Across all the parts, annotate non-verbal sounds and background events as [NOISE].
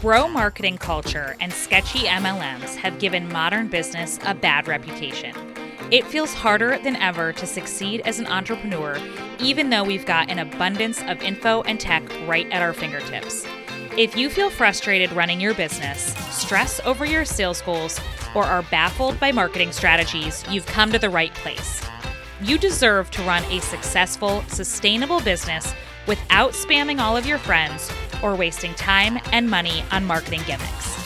Bro marketing culture and sketchy MLMs have given modern business a bad reputation. It feels harder than ever to succeed as an entrepreneur, even though we've got an abundance of info and tech right at our fingertips. If you feel frustrated running your business, stress over your sales goals, or are baffled by marketing strategies, you've come to the right place. You deserve to run a successful, sustainable business without spamming all of your friends or wasting time and money on marketing gimmicks.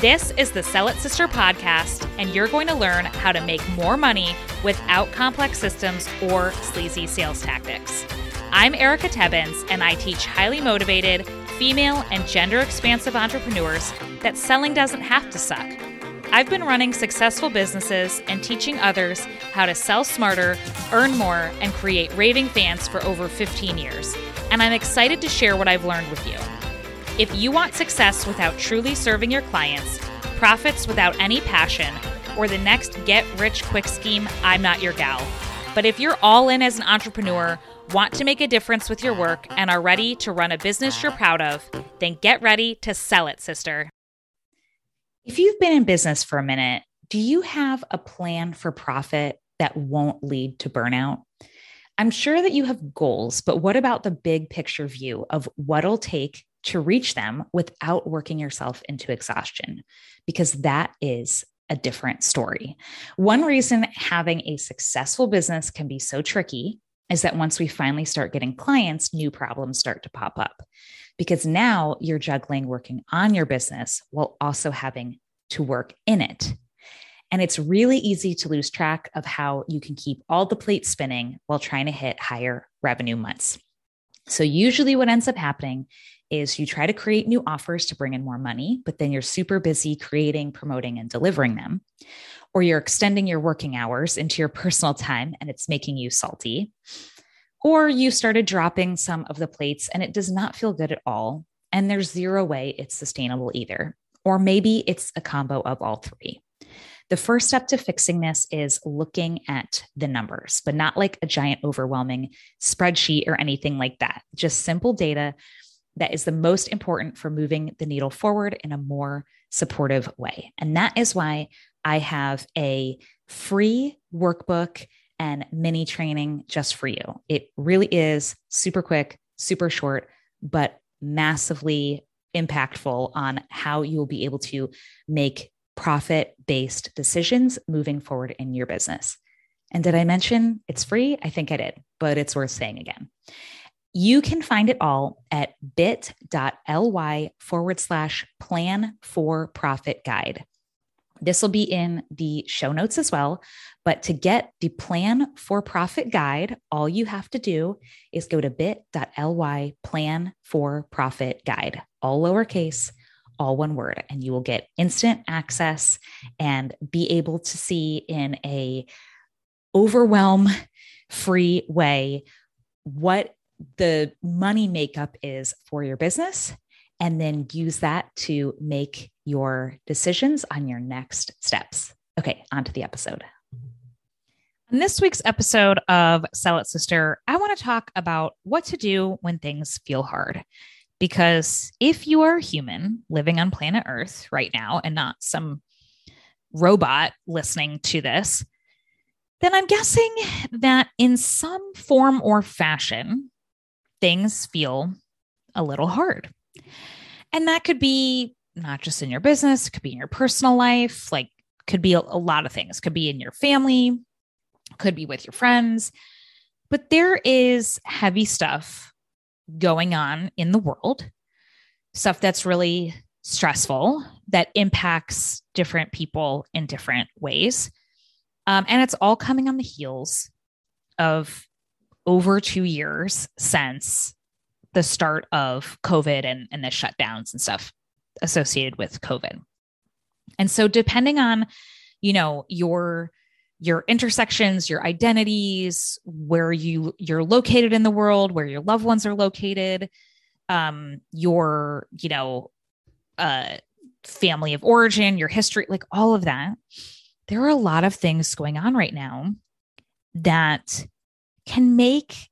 This is the Sell It Sister podcast, and you're going to learn how to make more money without complex systems or sleazy sales tactics. I'm Erica Tebbens, and I teach highly motivated, female, and gender expansive entrepreneurs that selling doesn't have to suck. I've been running successful businesses and teaching others how to sell smarter, earn more, and create raving fans for over 15 years. And I'm excited to share what I've learned with you. If you want success without truly serving your clients, profits without any passion, or the next get rich quick scheme, I'm not your gal. But if you're all in as an entrepreneur, want to make a difference with your work, and are ready to run a business you're proud of, then get ready to sell it, sister. If you've been in business for a minute, do you have a plan for profit that won't lead to burnout? I'm sure that you have goals, but what about the big picture view of what it'll take to reach them without working yourself into exhaustion, because that is a different story. One reason having a successful business can be so tricky is that once we finally start getting clients, new problems start to pop up because now you're juggling working on your business while also having to work in it. And it's really easy to lose track of how you can keep all the plates spinning while trying to hit higher revenue months. So, usually, what ends up happening is you try to create new offers to bring in more money, but then you're super busy creating, promoting, and delivering them. Or you're extending your working hours into your [LAUGHS] personal time and it's making you salty. Or you started dropping some of the plates and it does not feel good at all. And there's zero way it's sustainable either. Or maybe it's a combo of all three. The first step to fixing this is looking at the numbers, but not like a giant, overwhelming spreadsheet or anything like that. Just simple data that is the most important for moving the needle forward in a more supportive way. And that is why I have a free workbook and mini training just for you. It really is super quick, super short, but massively impactful on how you will be able to make profit based decisions moving forward in your business. And did I mention it's free? I think I did, but it's worth saying again. You can find it all at bit.ly forward slash plan for profit guide. This will be in the show notes as well. But to get the plan for profit guide, all you have to do is go to bit.ly plan for profit guide, all lowercase, all one word, and you will get instant access and be able to see in a overwhelm free way what the money makeup is for your business and then use that to make your decisions on your next steps. Okay, on to the episode. In this week's episode of Sell It Sister, I want to talk about what to do when things feel hard. Because if you are a human living on planet Earth right now and not some robot listening to this, then I'm guessing that in some form or fashion, things feel a little hard. And that could be not just in your business, could be in your personal life, like could be a, a lot of things, could be in your family, could be with your friends. But there is heavy stuff going on in the world, stuff that's really stressful that impacts different people in different ways. Um, and it's all coming on the heels of over two years since the start of COVID and, and the shutdowns and stuff associated with COVID. And so depending on, you know, your your intersections, your identities, where you you're located in the world, where your loved ones are located, um, your, you know, uh family of origin, your history, like all of that. There are a lot of things going on right now that can make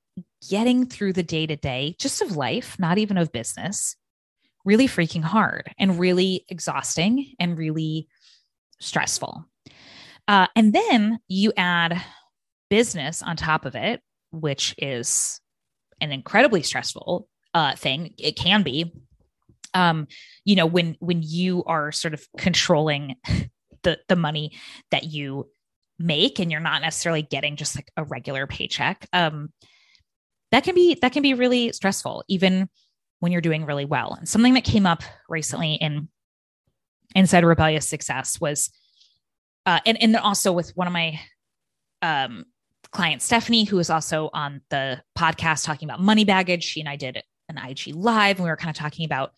getting through the day to day, just of life, not even of business, really freaking hard and really exhausting and really stressful. Uh, and then you add business on top of it, which is an incredibly stressful uh, thing. It can be. Um, you know, when when you are sort of controlling [LAUGHS] the the money that you make and you're not necessarily getting just like a regular paycheck, um, that can be that can be really stressful, even when you're doing really well. And something that came up recently in inside rebellious success was uh, and and also with one of my um, client Stephanie, who is also on the podcast talking about money baggage. She and I did an IG live, and we were kind of talking about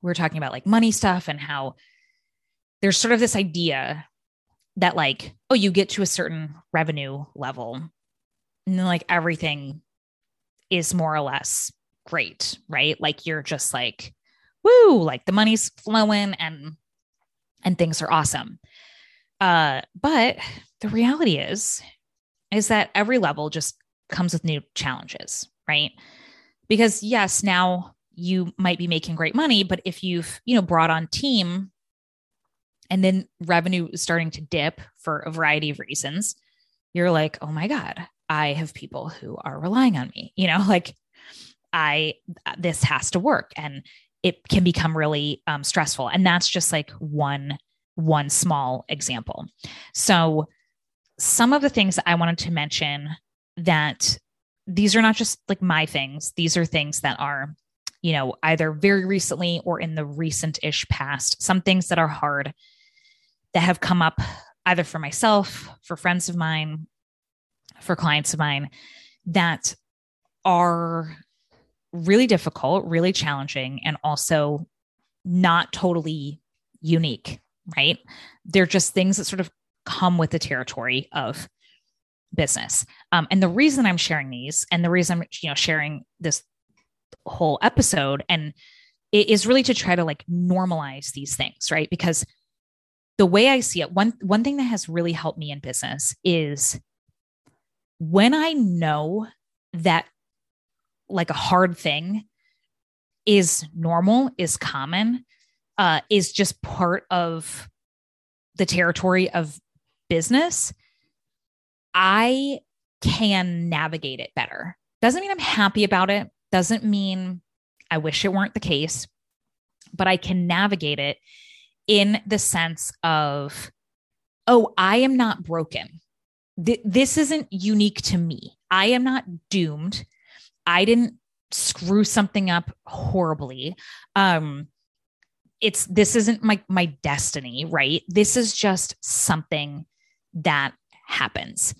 we were talking about like money stuff and how there's sort of this idea that like oh you get to a certain revenue level and then like everything is more or less great right like you're just like woo like the money's flowing and and things are awesome uh but the reality is is that every level just comes with new challenges, right? Because yes, now you might be making great money, but if you've, you know, brought on team and then revenue is starting to dip for a variety of reasons, you're like, "Oh my god, I have people who are relying on me." You know, [LAUGHS] like I this has to work and it can become really um, stressful and that's just like one one small example. So some of the things I wanted to mention that these are not just like my things, these are things that are, you know, either very recently or in the recent ish past, some things that are hard that have come up either for myself, for friends of mine, for clients of mine that are really difficult, really challenging, and also not totally unique, right? They're just things that sort of come with the territory of business. Um, and the reason I'm sharing these and the reason I'm, you know, sharing this whole episode and it is really to try to like normalize these things, right? Because the way I see it, one one thing that has really helped me in business is when I know that like a hard thing is normal, is common, uh, is just part of the territory of business, I can navigate it better. Doesn't mean I'm happy about it, doesn't mean I wish it weren't the case, but I can navigate it in the sense of, oh, I am not broken. Th- this isn't unique to me. I am not doomed. I didn't screw something up horribly. Um, it's this isn't my my destiny, right? This is just something that happens.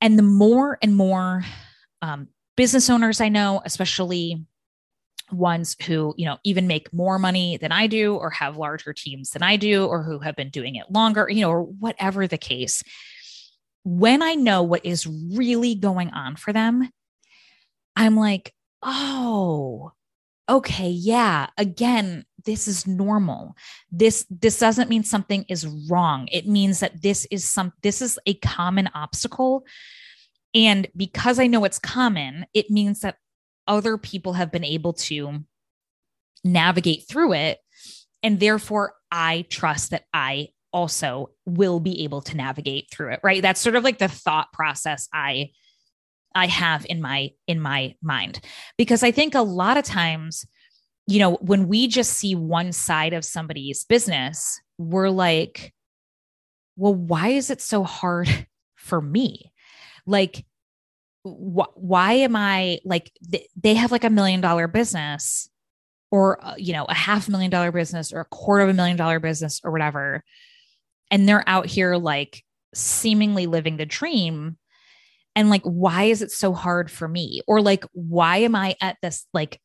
And the more and more um, business owners I know, especially ones who, you know, even make more money than I do or have larger teams than I do or who have been doing it longer, you know, or whatever the case. When I know what is really going on for them, I'm like, oh, okay, yeah, again, this is normal. This this doesn't mean something is wrong. It means that this is some this is a common obstacle. And because I know it's common, it means that other people have been able to navigate through it. And therefore, I trust that I also will be able to navigate through it. Right. That's sort of like the thought process I I have in my in my mind because I think a lot of times you know when we just see one side of somebody's business we're like well why is it so hard [LAUGHS] for me like wh- why am I like th- they have like a million dollar business or uh, you know a half million dollar business or a quarter of a million dollar business or whatever and they're out here like seemingly living the dream. And like why is it so hard for me? Or like why am i at this like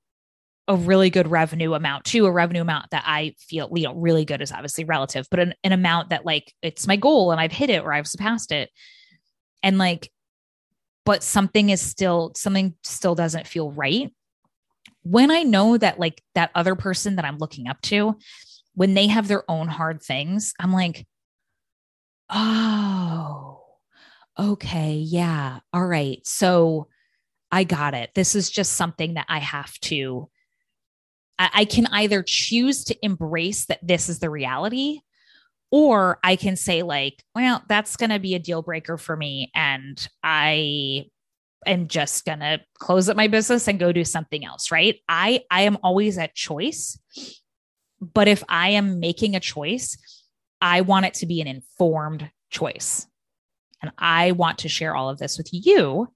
a really good revenue amount to a revenue amount that i feel you know really good is obviously relative but an, an amount that like it's my goal and i've hit it or i've surpassed it. And like but something is still something still doesn't feel right. When i know that like that other person that i'm looking up to when they have their own hard things i'm like oh okay, yeah, all right. So I got it. This is just something that I have to, I, I can either choose to embrace that this is the reality, or I can say, like, well, that's going to be a deal breaker for me. And I am just going to close up my business and go do something else. Right. I, I am always at choice. But if I am making a choice, I want it to be an informed choice. And I want to share all of this with you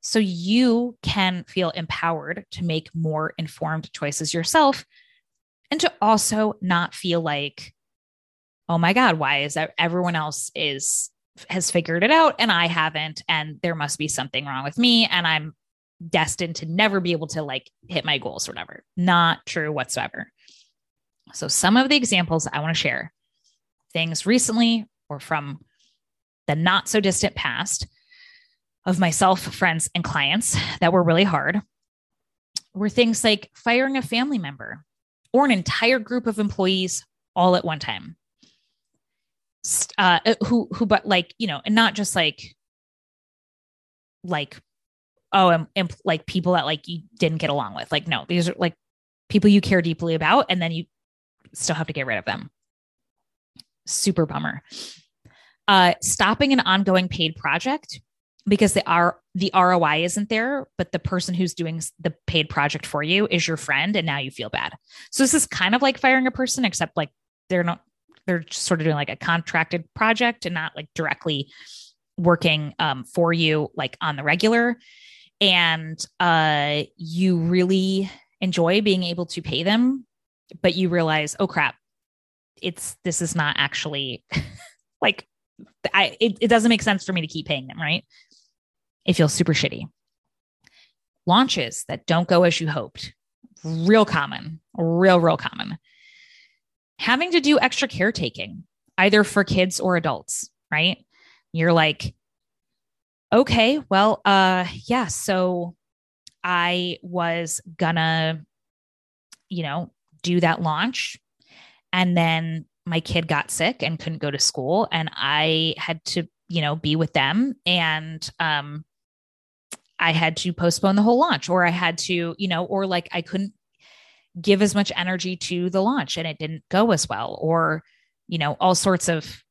so you can feel empowered to make more informed choices yourself and to also not feel like oh my god why is that? Everyone else is has figured it out and i haven't and there must be something wrong with me and i'm destined to never be able to like hit my goals or whatever. Not true whatsoever. So some of the examples i want to share things recently or from the not so distant past of myself, friends, and clients that were really hard were things like firing a family member or an entire group of employees all at one time. Uh, uh, who, who, but like, you know, and not just like, like, oh, and, and like people that like you didn't get along with. Like, no, these are like people you care deeply about, and then you still have to get rid of them. Super bummer. Uh, stopping an ongoing paid project because the R the ROI isn't there, but the person who's doing the paid project for you is your friend, and now you feel bad. So this is kind of like firing a person, except like they're not they're sort of doing like a contracted project and not like directly working um, for you like on the regular. And uh, you really enjoy being able to pay them, but you realize, oh crap, it's this is not actually [LAUGHS] like I it, it doesn't make sense for me to keep paying them, right? it feels super shitty. Launches that don't go as you hoped, real common, real, real common. Having to do extra caretaking, either for kids or adults, right? You're like, okay, well, uh, yeah, so I was gonna, you know, do that launch. And then my kid got sick and couldn't go to school. And I had to, you know, be with them. And um, I had to postpone the whole launch or I had to, you know, or like I couldn't give as much energy to the launch and it didn't go as well or you know all sorts of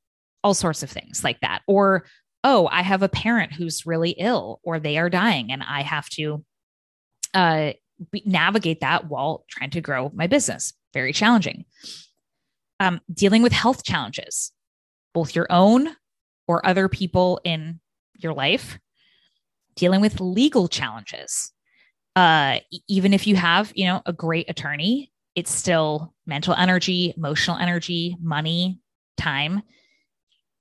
all sorts of things like that or oh i have a parent who's really ill or they are dying and i have to uh navigate that while trying to grow my business very challenging um dealing with health challenges both your own or other people in your life dealing with legal challenges. Uh, even if you have, you know, a great attorney, it's still mental energy, emotional energy, money, time.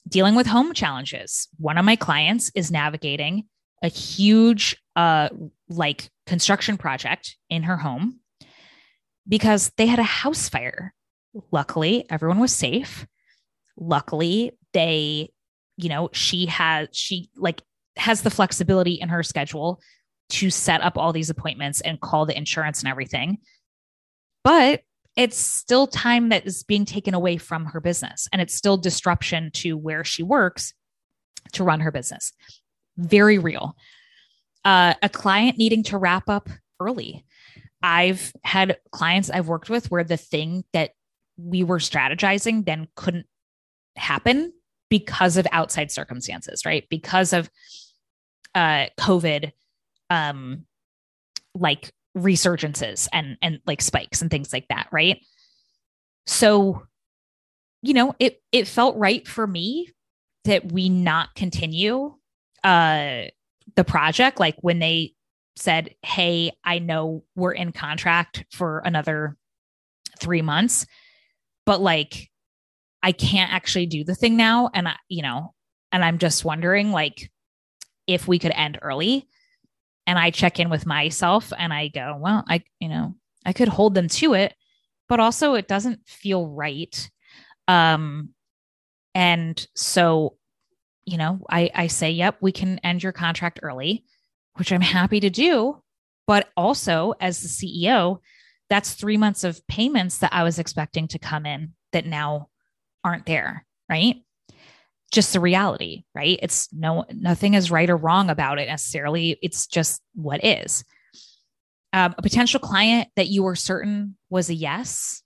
Dealing with home challenges. One of my clients is navigating a huge, uh, like construction project in her home because they had a house fire. Luckily, everyone was safe. Luckily, they, you know, she has she like has the flexibility in her schedule to set up all these appointments and call the insurance and everything. But it's still time that is being taken away from her business and it's still disruption to where she works to run her business. Very real. Uh, a client needing to wrap up early. I've had clients I've worked with where the thing that we were strategizing then couldn't happen because of outside circumstances, right? Because of uh, COVID, um, like resurgences and and like spikes and things like that, right? So, you know, it it felt right for me that we not continue uh the project like when they said, "Hey, I know we're in contract for another 3 months, but like I can't actually do the thing now and I, you know, and I'm just wondering like if we could end early. And I check in with myself and I go, well, I, you know, I could hold them to it, but also it doesn't feel right. Um, and so, you know, I, I say, yep, we can end your contract early, which I'm happy to do. But also, as the CEO, that's three months of payments that I was expecting to come in that now aren't there. Right. just the reality, right? It's no nothing is right or wrong about it necessarily. It's just what is. Um, a potential client that you were certain was a yes,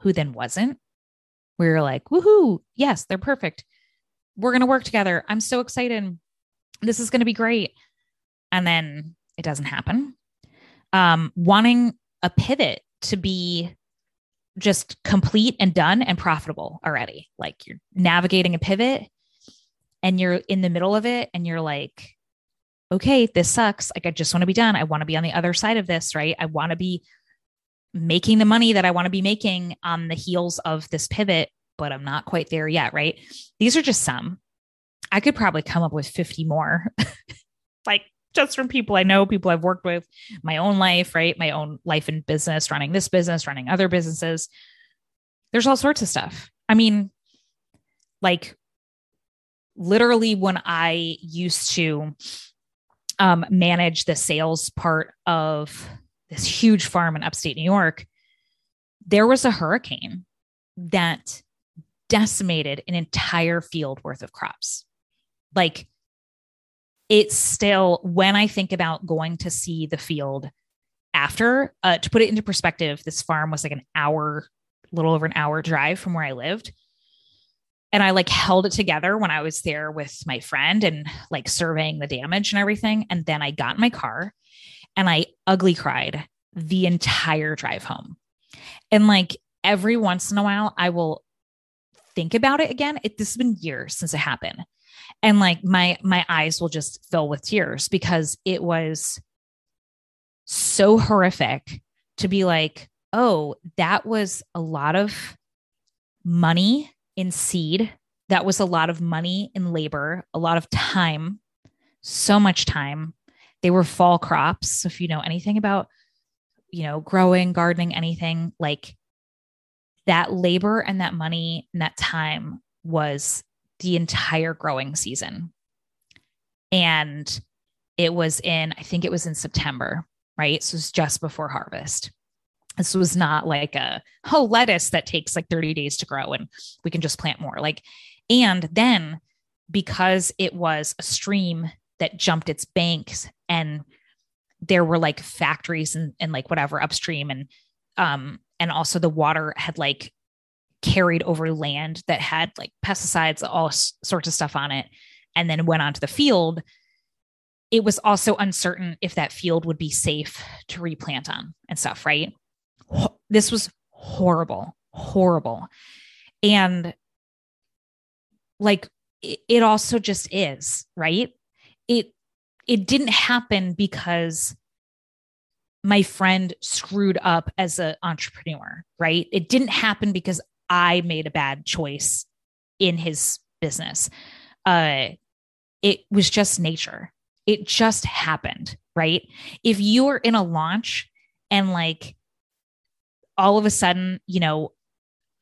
who then wasn't, where you're like, woohoo, yes, they're perfect. We're going to work together. I'm so excited. This is going to be great. And then it doesn't happen. Um, wanting a pivot to be just complete and done and profitable already. Like you're navigating a pivot and you're in the middle of it and you're like, okay, this sucks. Like I just want to be done. I want to be on the other side of this, right? I want to be making the money that I want to be making on the heels of this pivot, but I'm not quite there yet, right? These are just some. I could probably come up with 50 more. [LAUGHS] like just from people I know, people I've worked with, my own life, right? My own life and business, running this business, running other businesses. There's all sorts of stuff. I mean, like literally when I used to um, manage the sales part of this huge farm in upstate New York, there was a hurricane that decimated an entire field worth of crops. Like it's still when I think about going to see the field after, uh, to put it into perspective, this farm was like an hour, little over an hour drive from where I lived. And I like held it together when I was there with my friend and like surveying the damage and everything. And then I got in my car and I ugly cried the entire drive home. And like every once in a while, I will think about it again. It, this has been years since it happened and like my my eyes will just fill with tears because it was so horrific to be like oh that was a lot of money in seed. That was a lot of money in labor a lot of time so much time. They were fall crops if you know anything about you know growing gardening anything like that labor and that money and that time was the entire growing season. And it was in, I think it was in September, right? So it was just before harvest. This was not like a, oh, lettuce that takes like 30 days to grow and we can just plant more. Like, and then because it was a stream that jumped its banks and there were like factories and, and like whatever upstream and um and also the water had like carried over land that had like pesticides, all sorts of stuff on it, and then went onto the field, it was also uncertain if that field would be safe to replant on and stuff, right? This was horrible, horrible. And like it also just is, right? It it didn't happen because my friend screwed up as an entrepreneur, right? It didn't happen because I made a bad choice in his business. Uh, it was just nature. It just happened, right? If you are in a launch and like all of a sudden, you know,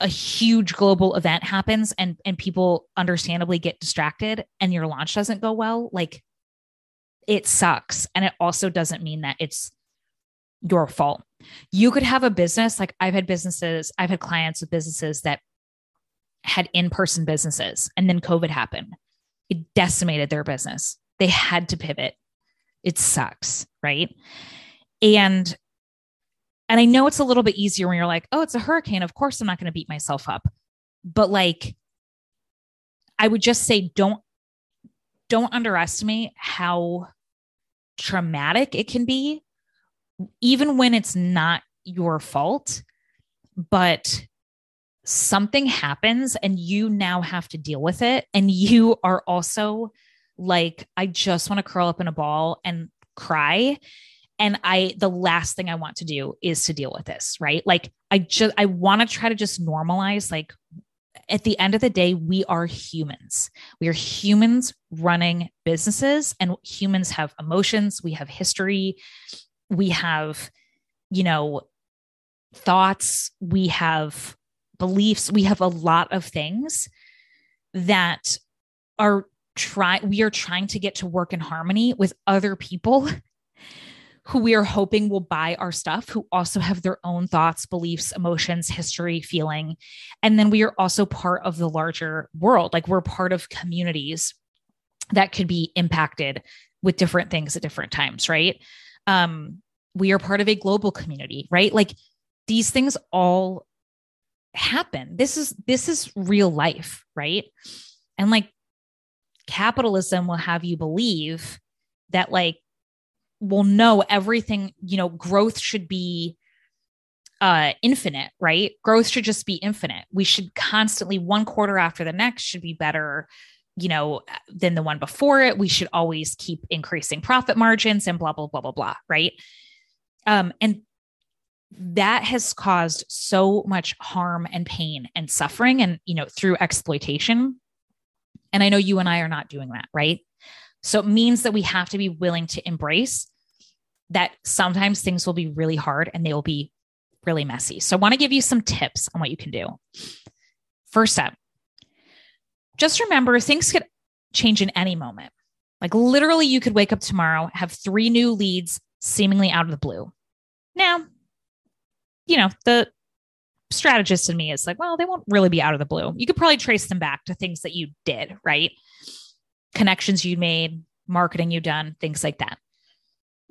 a huge global event happens and and people understandably get distracted and your launch doesn't go well, like it sucks. And it also doesn't mean that it's your fault. You could have a business like I've had businesses, I've had clients with businesses that had in person businesses and then COVID happened. It decimated their business. They had to pivot. It sucks, right? And and I know it's a little bit easier when you're like, "Oh, it's a hurricane. Of course I'm not going to beat myself up." But like I would just say don't don't underestimate how traumatic it can be even when it's not your fault, but something happens and you now have to deal with it. And you are also like, I just want to curl up in a ball and cry. And I, the last thing I want to do is to deal with this, right? Like, I just, I want to try to just normalize, like, at the end of the day, we are humans. We are humans running businesses, and humans have emotions. We have history we have, you know, thoughts, we have beliefs, we have a lot of things that are try we are trying to get to work in harmony with other people [LAUGHS] who we are hoping will buy our stuff, who also have their own thoughts, beliefs, emotions, history, feeling. And then we are also part of the larger world. Like we're part of communities that could be impacted with different things at different times, right? Um, we are part of a global community, right? Like these things all happen. This is this is real life, right? And like capitalism will have you believe that like will know everything, you know, growth should be uh infinite, right? Growth should just be infinite. We should constantly one quarter after the next should be better, you know, than the one before it. We should always keep increasing profit margins and blah blah blah blah blah, right? Um and that has caused so much harm and pain and suffering and you know through exploitation and i know you and i are not doing that right so it means that we have to be willing to embrace that sometimes things will be really hard and they will be really messy. So I want to give you some tips on what you can do. First step, just remember things could change in any moment. Like literally, you could wake up tomorrow, have three new leads seemingly out of the blue. Now, you know, the strategist in me is like, well, they won't really be out of the blue. You could probably trace them back to things that you did, right? Connections you made, marketing you done, things like that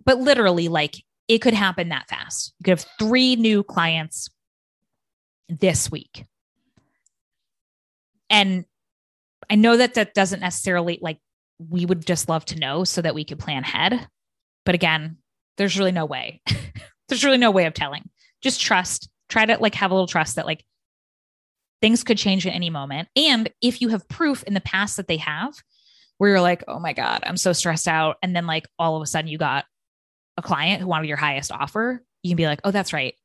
but literally, like it could happen that fast. You could have three new clients this week. And I know that that doesn't necessarily like we would just love to know so that we could plan ahead. But again, there's really no way. [LAUGHS] there's really no way of telling. Just trust. Try to like have a little trust that like things could change at any moment. And if you have proof in the past that they have, where you're like, oh my God, I'm so stressed out. And then like all of a sudden you got a client who wanted your highest offer, you can be like, oh, that's right.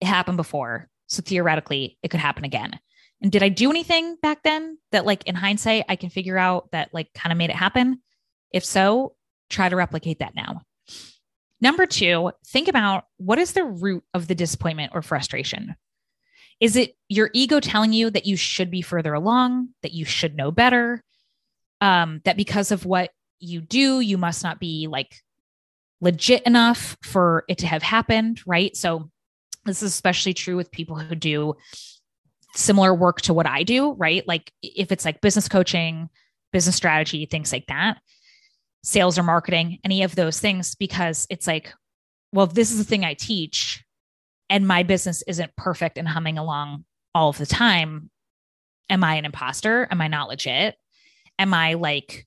It happened before. So theoretically, it could happen again. And did I do anything back then that, like, in hindsight, I can figure out that, like, kind of made it happen? If so, try to replicate that now. Number two, think about what is the root of the disappointment or frustration? Is it your ego telling you that you should be further along, that you should know better, um, that because of what you do, you must not be like legit enough for it to have happened, right? So this is especially true with people who do similar work to what I do, right? Like if it's like business coaching, business strategy, things like that, sales or marketing, any of those things, because it's like, well, this is the thing I teach and my business isn't perfect and humming along all of the time, am I an imposter? Am I not legit? Am I like,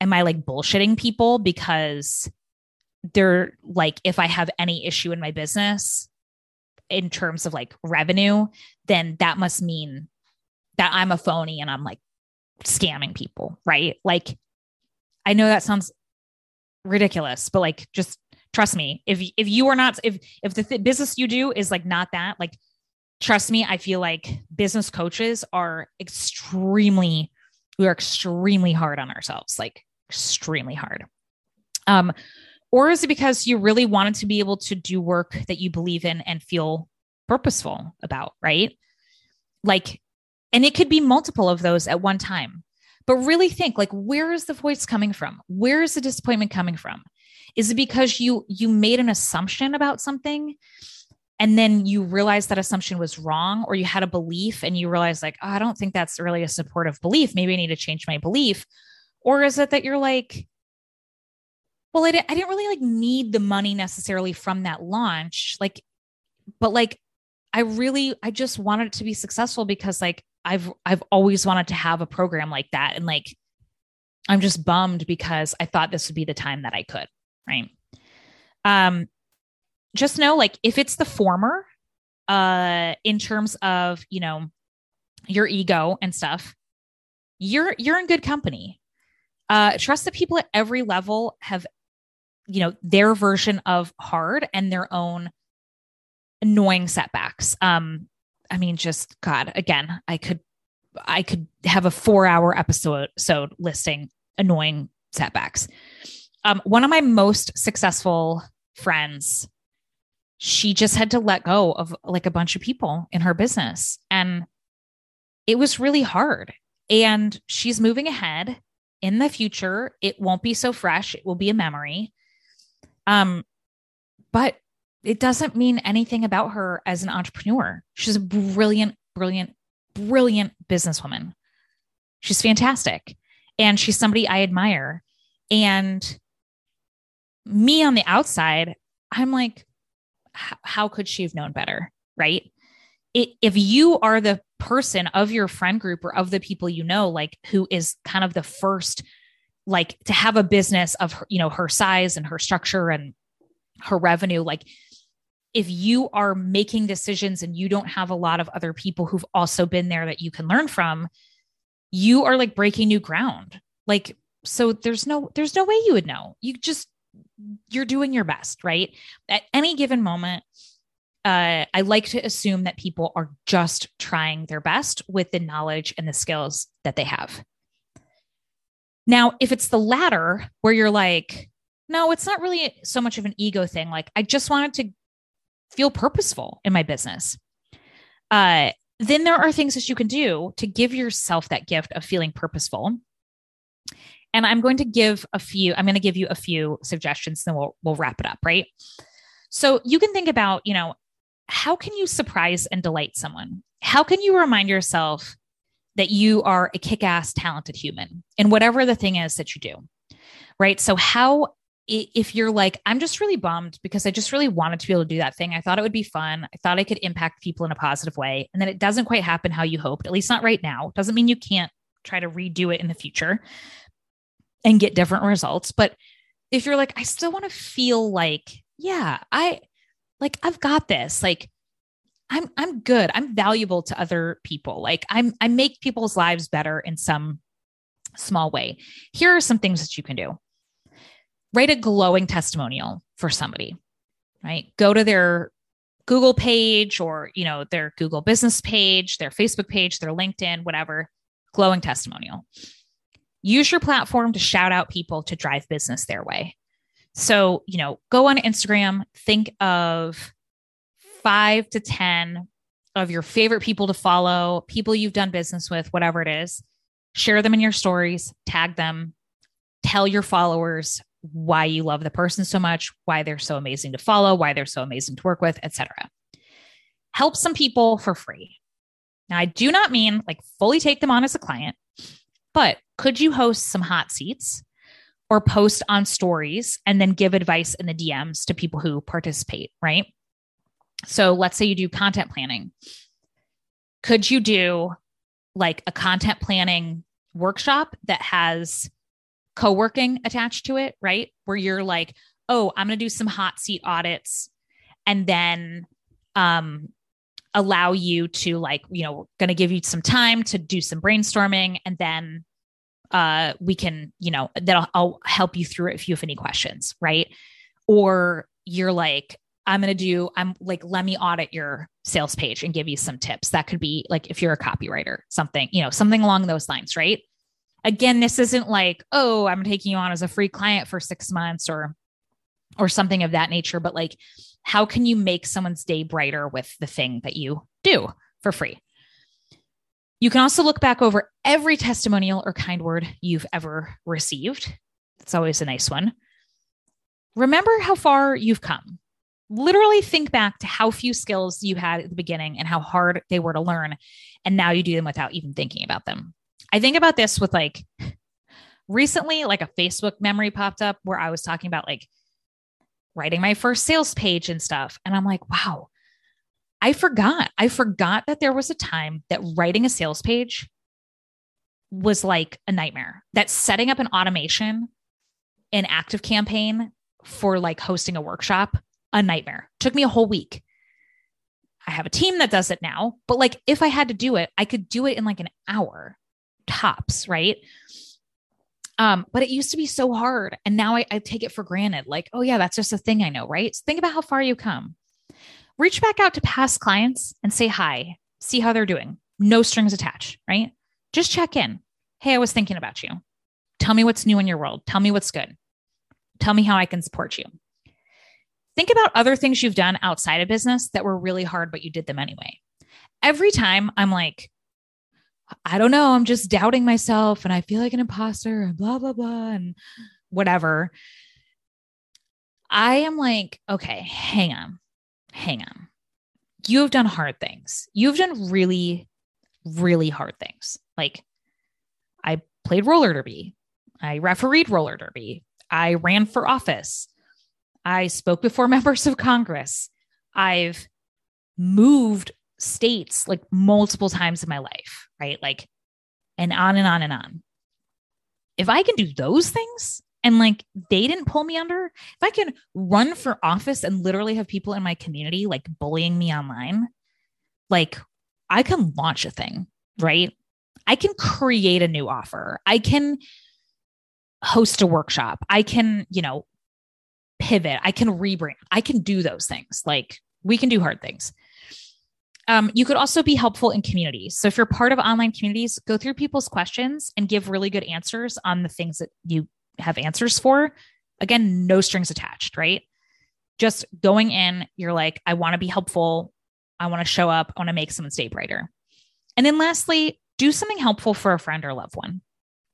am I like bullshitting people because they're like if i have any issue in my business in terms of like revenue then that must mean that i'm a phony and i'm like scamming people right? Like i know that sounds ridiculous but like just trust me. If if you are not if if the th- business you do is like not that like trust me i feel like business coaches are extremely we are extremely hard on ourselves like extremely hard. Um or is it because you really wanted to be able to do work that you believe in and feel purposeful about, right? Like, and it could be multiple of those at one time. But really think like where is the voice coming from? Where is the disappointment coming from? Is it because you you made an assumption about something and then you realized that assumption was wrong or you had a belief and you realize like oh, i don't think that's really a supportive belief maybe i need to change my belief or is it that you're like well, I didn't, I didn't really like need the money necessarily from that launch. Like, but like, I really, I just wanted it to be successful because like I've, I've always wanted to have a program like that. And like, I'm just bummed because I thought this would be the time that I could. Right. Um, just know like if it's the former, uh, in terms of, you know, your ego and stuff, you're, you're in good company. Uh, trust that people at every level have you know their version of hard and their own annoying setbacks. Um i mean just god again i could i could have a 4 hour episode so listing annoying setbacks. Um one of my most successful friends she just had to let go of like a bunch of people in her business and it was really hard. And she's moving ahead. In the future it won't be so fresh. It will be a memory um, but it doesn't mean anything about her as an entrepreneur. She's a brilliant, brilliant, brilliant businesswoman. She's fantastic. And she's somebody I admire. And me on the outside, I'm like, how could she have known better? Right. It, if you are the person of your friend group or of the people you know, like who is kind of the first, like to have a business of, you know, her size and her structure and her revenue, like if you are making decisions and you don't have a lot of other people who've also been there that you can learn from, you are like breaking new ground. Like, so there's no, there's no way you would know. You just, you're doing your best, right? At any given moment, uh, I like to assume that people are just trying their best with the knowledge and the skills that they have. Now, if it's the latter where you're like, no, it's not really so much of an ego thing. Like, I just wanted to feel purposeful in my business. Uh, then there are things that you can do to give yourself that gift of feeling purposeful. And I'm going to give a few, I'm going to give you a few suggestions, then we'll we'll wrap it up, right? So you can think about, you know, how can you surprise and delight someone? How can you remind yourself that you are a kick-ass talented human in whatever the thing is that you do? Right? So how if you're like, I'm just really bummed because I just really wanted to be able to do that thing. I thought it would be fun. I thought I could impact people in a positive way. And then it doesn't quite happen how you hoped, at least not right now. Doesn't mean you can't try to redo it in the future and get different results. But if you're like, I still want to feel like, yeah, I like I've got this. Like I'm I'm good. I'm valuable to other people. Like I'm I make people's lives better in some small way. Here are some things that you can do write a glowing testimonial for somebody, right? Go to their Google page or, you know, their Google business page, their Facebook page, their LinkedIn, whatever, glowing testimonial. Use your platform to shout out people to drive business their way. So, you know, go on Instagram, think of five to 10 of your favorite people to follow, people you've done business with, whatever it is. Share them in your stories, tag them, tell your followers why you love the person so much, why they're so amazing to follow, why they're so amazing to work with, etc. Help some people for free. Now, I do not mean like fully take them on as a client, but could you host some hot seats or post on stories and then give advice in the DMs to people who participate, right? So let's say you do content planning. Could you do like a content planning workshop that has co-working attached to it, right? Where you're like, "Oh, I'm going to do some hot seat audits and then um allow you to like, you know, going to give you some time to do some brainstorming and then uh we can, you know, that I'll, I'll help you through it if you have any questions, right? Or you're like, I'm going to do, I'm like, let me audit your sales page and give you some tips. That could be like if you're a copywriter, something, you know, something along those lines, right? again this isn't like oh i'm taking you on as a free client for 6 months or or something of that nature but like how can you make someone's day brighter with the thing that you do for free you can also look back over every testimonial or kind word you've ever received it's always a nice one remember how far you've come literally think back to how few skills you had at the beginning and how hard they were to learn and now you do them without even thinking about them I think about this with like recently, like a Facebook memory popped up where I was talking about like writing my first sales page and stuff. And I'm like, wow, I forgot. I forgot that there was a time that writing a sales page was like a nightmare, that setting up an automation an ActiveCampaign for like hosting a workshop, a nightmare. Took me a whole week. I have a team that does it now, but like if I had to do it, I could do it in like an hour tops, right? Um, but it used to be so hard. And now I, I take it for granted. Like, oh, yeah, that's just a thing I know, right? So think about how far you come. Reach back out to past clients and say hi, see how they're doing. No strings attached, right? Just check in. Hey, I was thinking about you. Tell me what's new in your world. Tell me what's good. Tell me how I can support you. Think about other things you've done outside of business that were really hard, but you did them anyway. Every time I'm like, I don't know, I'm just doubting myself and I feel like an imposter and blah, blah, blah, and whatever. I am like, okay, hang on, hang on. You have done hard things. You've done really, really hard things. Like, I played roller derby. I refereed roller derby. I ran for office. I spoke before [LAUGHS] members of Congress. I've moved states like multiple times in my life, right? Like, and on and on and on. If I can do those things and like they didn't pull me under, if I can run for office and literally have people in my community like bullying me online, like I can launch a thing, right? I can create a new offer. I can host a workshop. I can, you know, pivot. I can rebrand. I can do those things. Like we can do hard things. Um, you could also be helpful in communities. So if you're part of online communities, go through people's questions and give really good answers on the things that you have answers for. Again, no strings attached, right? Just going in, you're like, I want to be helpful. I want to show up. I want to make someone's day brighter. And then lastly, do something helpful for a friend or loved one.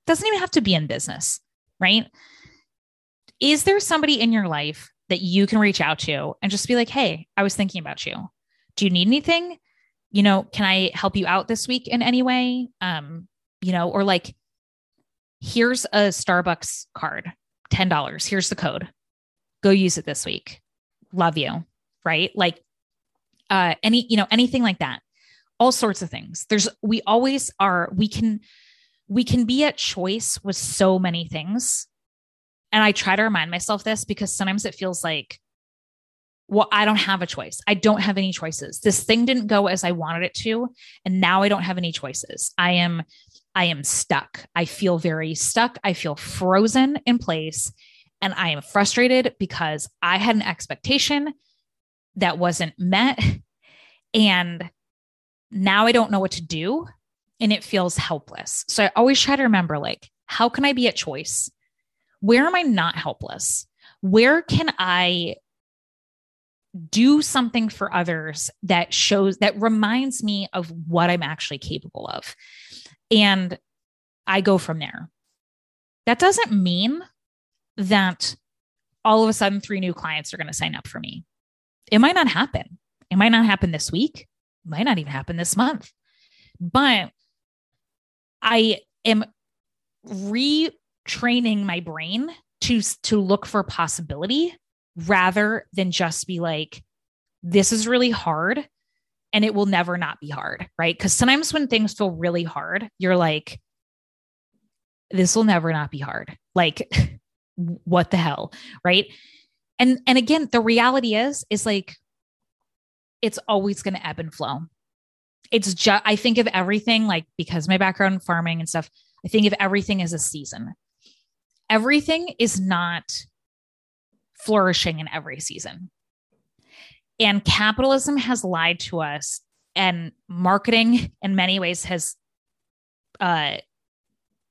Doesn't even have to be in business, right? Is there somebody in your life that you can reach out to and just be like, hey, I was thinking about you. Do you need anything? You know, can I help you out this week in any way? Um, you know, or like, here's a Starbucks card, $10. Here's the code. Go use it this week. Love you. Right. Like, uh, any, you know, anything like that all sorts of things. There's, we always are, we can, we can be at choice with so many things. And I try to remind myself this because sometimes it feels like, well, I don't have a choice. I don't have any choices. This thing didn't go as I wanted it to. And now I don't have any choices. I am, I am stuck. I feel very stuck. I feel frozen in place. And I am frustrated because I had an expectation that wasn't met. And now I don't know what to do and it feels helpless. So I always try to remember like, how can I be at choice? Where am I not helpless? Where can I do something for others that shows that reminds me of what I'm actually capable of? And I go from there. That doesn't mean that all of a sudden three new clients are going to sign up for me. It might not happen. It might not happen this week It might not even happen this month. But I am retraining my brain to to look for possibility rather than just be like this is really hard and it will never not be hard, right? Cuz sometimes when things feel really hard, you're like this will never not be hard. Like [LAUGHS] what the hell, right? And and again, the reality is is like it's always going to ebb and flow. It's just, I think of everything like because my background in farming and stuff, I think of everything as a season. Everything is not flourishing in every season. And capitalism has lied to us, and marketing in many ways has, uh,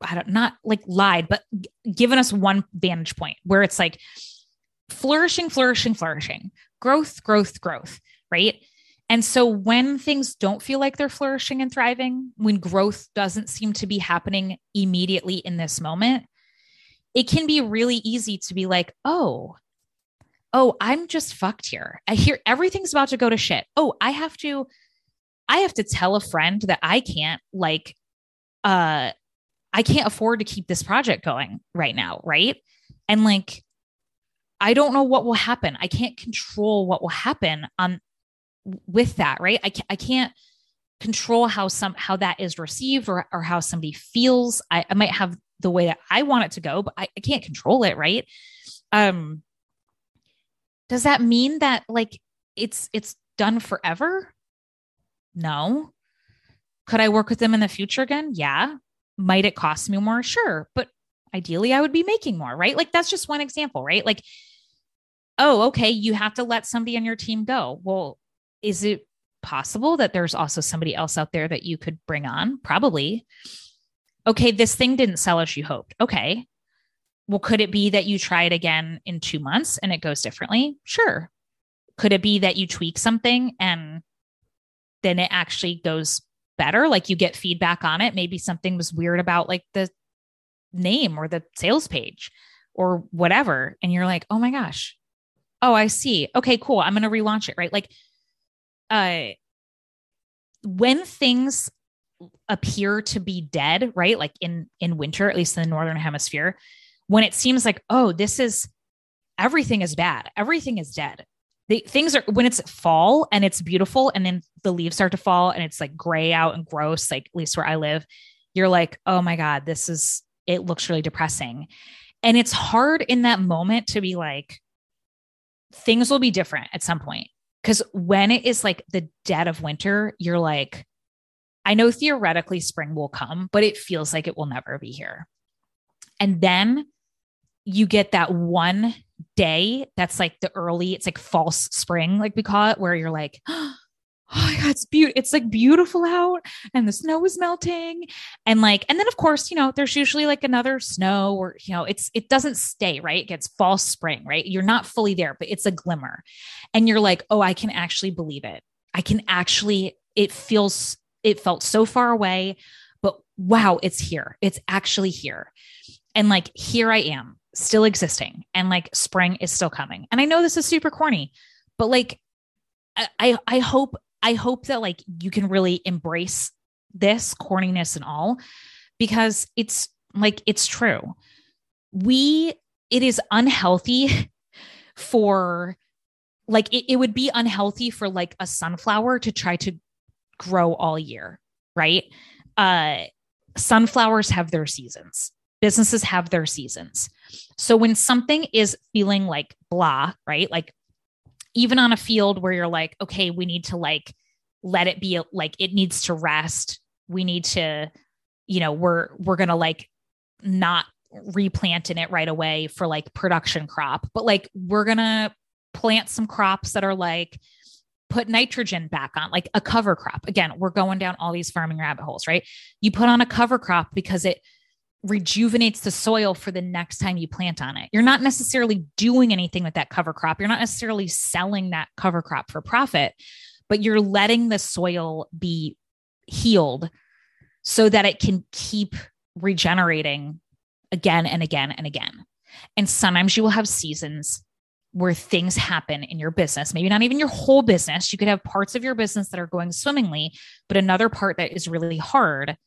I don't not like lied, but g- given us one vantage point where it's like flourishing, flourishing, flourishing, growth, growth, growth right? And so when things don't feel like they're flourishing and thriving, when growth doesn't seem to be happening immediately in this moment, it can be really easy to be like, oh, oh, I'm just fucked here. I hear everything's about to go to shit. Oh, I have to, I have to tell a friend that I can't like, uh, I can't afford to keep this project going right now. Right. And like, I don't know what will happen. I can't control what will happen on with that, right? I, I can't control how some how that is received or, or how somebody feels. I, I might have the way that I want it to go, but I, I can't control it, right? Um does that mean that like it's it's done forever? No. Could I work with them in the future again? Yeah. Might it cost me more? Sure. But ideally I would be making more, right? Like that's just one example, right? Like, oh, okay, you have to let somebody on your team go. Well, is it possible that there's also somebody else out there that you could bring on? Probably. Okay, this thing didn't sell as you hoped. Okay. Well, could it be that you try it again in two months and it goes differently? Sure. Could it be that you tweak something and then it actually goes better? Like you get feedback on it. Maybe something was weird about like the name or the sales page or whatever. And you're like, oh my gosh, oh, I see. Okay, cool. I'm going to relaunch it, right? Like, uh, when things appear to be dead, right? Like in in winter, at least in the northern hemisphere, when it seems like, oh, this is everything is bad, everything is dead. The things are when it's fall and it's beautiful, and then the leaves start to fall and it's like gray out and gross, like at least where I live, you're like, oh my God, this is it looks really depressing. And it's hard in that moment to be like, things will be different at some point. Because when it is like the dead of winter, you're like, I know theoretically spring will come, but it feels like it will never be here. And then you get that one day that's like the early, it's like false spring, like we call it, where you're like, [GASPS] oh my god it's beautiful it's like beautiful out and the snow is melting. And like and then of course you know there's usually like another snow or you know it's it doesn't stay right? It gets false spring right? You're not fully there but it's a glimmer. And you're like oh i can actually believe it. I can actually it feels it felt so far away but wow it's here. It's actually here. And like here i am still existing and like spring is still coming. And i know this is super corny but like I, I hope I hope that like you can really embrace this corniness and all because it's like it's true. We it is unhealthy [LAUGHS] for like it, it would be unhealthy for like a sunflower to try to grow all year, right? Uh sunflowers have their seasons. Businesses have their seasons. So when something is feeling like blah, right? Like even on a field where you're like, okay, we need to like let it be like it needs to rest. We need to, you know, we're we're gonna like not replant in it right away for like production crop, but like we're gonna plant some crops that are like put nitrogen back on, like a cover crop. Again, we're going down all these farming rabbit holes, right? You put on a cover crop because it rejuvenates the soil for the next time you plant on it. You're not necessarily doing anything with that cover crop. You're not necessarily selling that cover crop for profit, but you're letting the soil be healed so that it can keep regenerating again and again and again. And sometimes you will have seasons where things happen in your business, maybe not even your whole business. You could have parts of your business that are going swimmingly, but another part that is really hard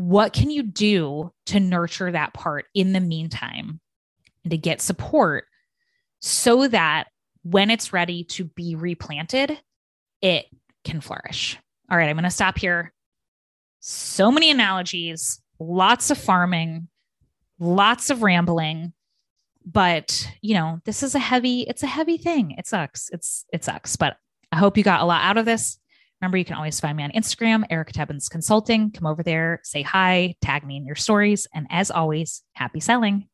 what can you do to nurture that part in the meantime and to get support so that when it's ready to be replanted, it can flourish? All right, I'm going to stop here. So many analogies, lots of farming, lots of rambling but you know this is a heavy it's a heavy thing it sucks it's it sucks but i hope you got a lot out of this Remember, you can always find me on Instagram, Erica Tebbens Consulting. Come over there, say hi, tag me in your stories. And as always, happy selling.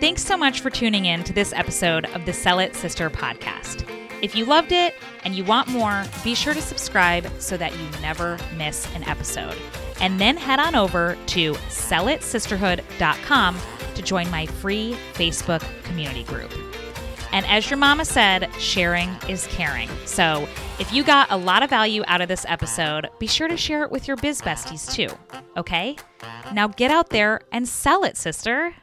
Thanks so much for tuning in to this episode of the Sell It Sister podcast. If you loved it and you want more, be sure to subscribe so that you never miss an episode. And then head on over to sellitsisterhood.com to join my free Facebook community group. And as your mama said, sharing is caring. So if you got a lot of value out of this episode, be sure to share it with your biz besties too. Okay? Now get out there and sell it, sister.